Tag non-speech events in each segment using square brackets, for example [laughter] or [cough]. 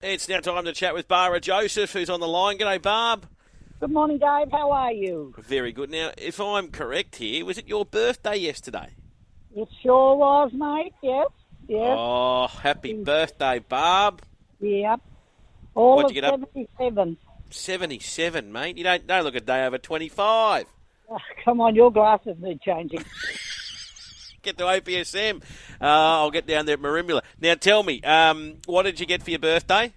It's now time to chat with Barbara Joseph, who's on the line. G'day, Barb. Good morning, Dave. How are you? Very good. Now, if I'm correct here, was it your birthday yesterday? It sure was, mate. Yes. Yes. Oh, happy birthday, Barb. Yep. All What'd of you get up- 77. 77, mate. You don't, don't look a day over 25. Oh, [laughs] come on, your glasses need changing. [laughs] Get to OPSM. Uh, I'll get down there at Merimbula. Now, tell me, um, what did you get for your birthday?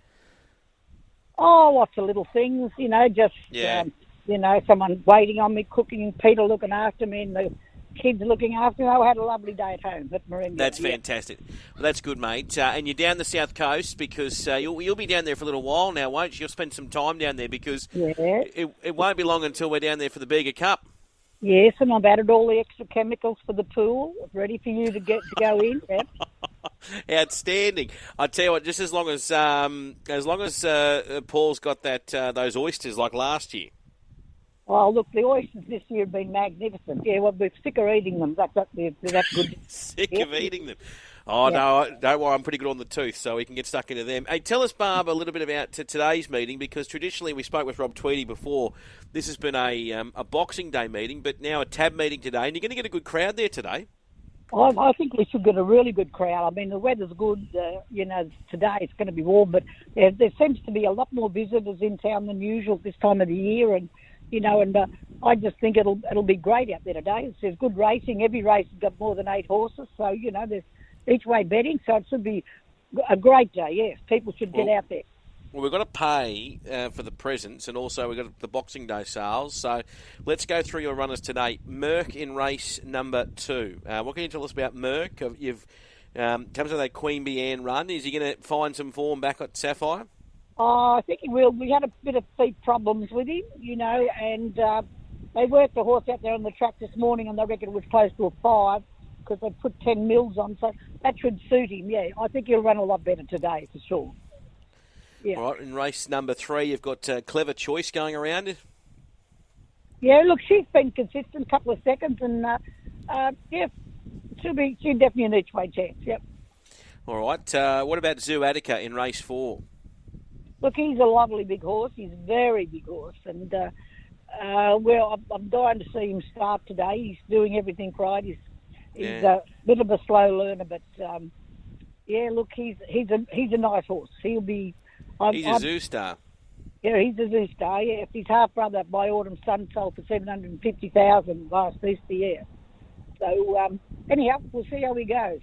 Oh, lots of little things, you know, just, Yeah. um, you know, someone waiting on me, cooking, Peter looking after me, and the kids looking after me. I had a lovely day at home at Marimba. That's yeah. fantastic. Well, that's good, mate. Uh, and you're down the south coast because uh, you'll, you'll be down there for a little while now, won't you? You'll spend some time down there because Yeah. it, it won't be long until we're down there for the Bega Cup. Yes, and I've added all the extra chemicals for the pool, ready for you to get to go in. Yep. [laughs] Outstanding. I tell you what, just as long as um, as long as uh, Paul's got that uh, those oysters like last year. Oh, look, the oysters this year have been magnificent. Yeah, well, we're sick of eating them. That, that, they're, that good. [laughs] Sick Yeah. of eating them. Oh Yeah. no, don't worry. I'm pretty good on the tooth, so we can get stuck into them. Hey, tell us, Barb, a little bit about t- today's meeting because traditionally we spoke with Rob Tweedy before. This has been a um, a Boxing Day meeting, but now a tab meeting today, and you're going to get a good crowd there today. I, I think we should get a really good crowd. I mean, the weather's good. Uh, you know, today it's going to be warm, but there, there seems to be a lot more visitors in town than usual this time of the year, and you know, and uh, I just think it'll it'll be great out there today. It's, there's good racing. Every race has got more than eight horses, so you know, there's each way betting, so it should be a great day. Yes, people should get Well- out there. Well, we've got to pay uh, for the presents, and also we've got the Boxing Day sales. So let's go through your runners today. Merck in race number two. Uh, what can you tell us about Merck? You've um, comes with a Queanbeyan run. Is he going to find some form back at Sapphire? Oh, I think he will. We had a bit of feet problems with him, you know, and uh, they worked the horse out there on the track this morning, and they reckon it was close to a five because they put ten mils on, so that should suit him. Yeah, I think he'll run a lot better today for sure. Yeah. All right, in race number three, you've got uh, Clever Choice going around. Yeah, look, she's been consistent, a couple of seconds, and uh, uh, yeah, she'll be she'll definitely an each way chance. Yep. All right, uh, what about Zoo Attica in race four? Look, he's a lovely big horse. He's a very big horse, and uh, uh, well, I'm, I'm dying to see him start today. He's doing everything right. He's he's Yeah. a bit of a slow learner, but um, yeah, look, he's he's a he's a nice horse. He'll be. I'm, He's a I'm- Zoo Star. Yeah, he's a zoo star. Yeah, if his half brother by Autumn Sun sold for seven hundred and fifty thousand last Easter, yeah. So um, anyhow, we'll see how he goes.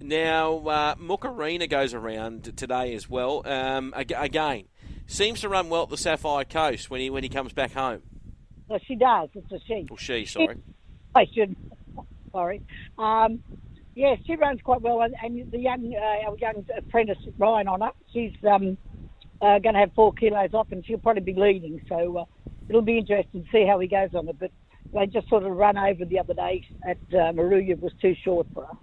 Now, uh, Mukarina goes around today as well. Um, again, seems to run well at the Sapphire Coast when he when he comes back home. Well, she does. It's a she. Well, she, sorry. [laughs] I should. Sorry. Um, yeah, she runs quite well, and, and the young uh, our young apprentice Ryan on her, she's um, uh, going to have four kilos off, and she'll probably be leading. So uh, it'll be interesting to see how he goes on it. But they just sort of run over the other day at uh, Moruya was too short for her.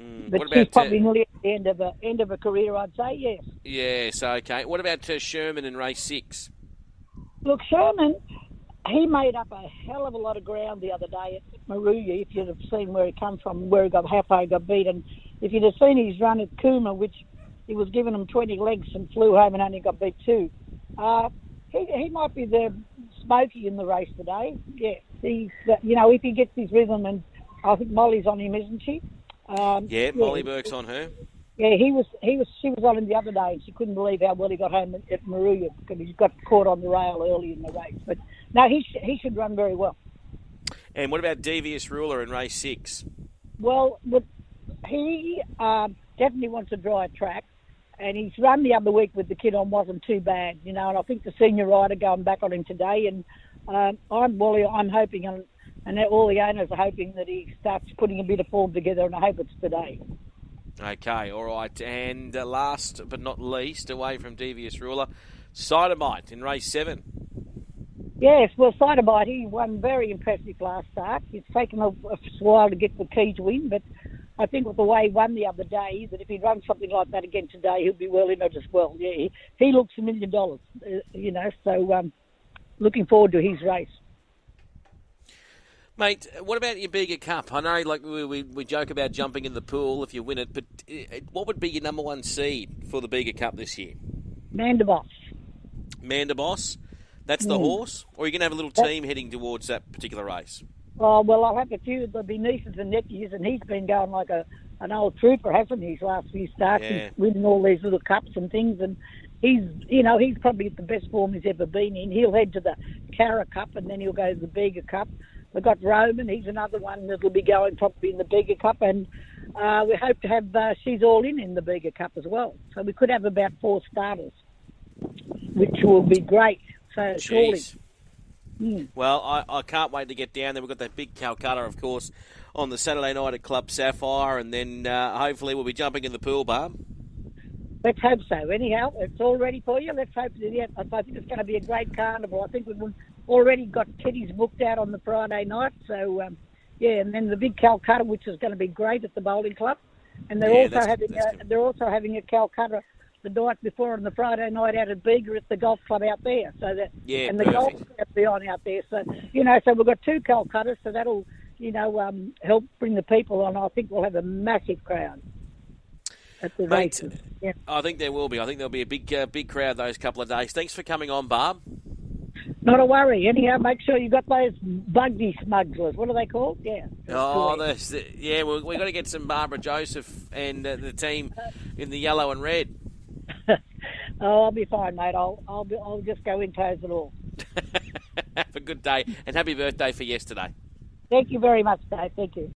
Mm, But she's about probably uh, nearly at the end of a end of a career, I'd say. Yes. yes? Okay. What about uh, Sherman in race six? Look, Sherman, he made up a hell of a lot of ground the other day at Moruya. If you'd have seen where he come from, where he got, how far he got beaten. If you'd have seen his run at Cooma, which he was giving him 20 lengths and flew home and only got beat two. Uh, he, he might be the smoky in the race today. Yeah, he's uh, you know if he gets his rhythm and I think Molly's on him, isn't she? Um, Yeah, Molly Burke's on her. Yeah, he was. He was. She was on him the other day, and she couldn't believe how well he got home at, Moruya because he got caught on the rail early in the race. But no, he sh- he should run very well. And what about Devious Ruler in race six? Well, with, he um, definitely wants a dry track, and he's run the other week with the kid on wasn't too bad, you know. And I think the senior rider going back on him today, and um, I'm well, I'm hoping, and, and all the owners are hoping that he starts putting a bit of form together, and I hope it's today. Okay, all right. And uh, last but not least, away from Devious Ruler, Cytomite in race seven. Yes, well, Cytomite, he won very impressive last start. It's taken a, a while to get the key to win, but I think with the way he won the other day, that if he runs something like that again today, he'll be well in it as well. Yeah, he, he looks a million dollars, uh, you know, so um, looking forward to his race. Mate, what about your Bega Cup? I know, like we, we, we joke about jumping in the pool if you win it, but uh, what would be your number one seed for the Bega Cup this year? Mandibos. Mandibos, that's the Mm. horse, or are you going to have a little team heading towards that particular race? Oh, well, I'll have a few. There'll be nieces and nephews, and he's been going like a an old trooper, hasn't he? His last few starts, Yeah. he's winning all these little cups and things, and he's, you know, he's probably at the best form he's ever been in. He'll head to the Cara Cup, and then he'll go to the Bega Cup. We've got Roman. He's another one that'll be going probably in the Bega Cup, and uh, we hope to have uh, she's all in in the Bega Cup as well. So we could have about four starters, which will be great. So surely. Mm. Well, I, I can't wait to get down there. We've got that big Calcutta, of course, on the Saturday night at Club Sapphire, and then uh, hopefully we'll be jumping in the pool, bar. Let's hope so. Anyhow, it's all ready for you. Let's hope that yeah, I think it's going to be a great carnival. I think we've already got Teddy's booked out on the Friday night. So um, yeah, and then the big Calcutta, which is going to be great at the bowling club, and they're Yeah, also having a, good. they're also having a Calcutta the night before on the Friday night out at Bega at the golf club out there. So that Yeah, and the perfect. golf club be on out there. So you know, so we've got two Calcuttas, so that'll you know um, help bring the people on. I think we'll have a massive crowd at the Mate. Yeah. I think there will be. I think there'll be a big, uh, big crowd those couple of days. Thanks for coming on, Barb. Not a worry. Anyhow, make sure you got those budgie smugglers. What are they called? Yeah. Oh, yeah, we've we got to get some Barbara Joseph and uh, the team in the yellow and red. [laughs] oh, I'll be fine, mate. I'll I'll be, I'll just go in toes and all. [laughs] Have a good day and happy birthday for yesterday. Thank you very much, Dave. Thank you.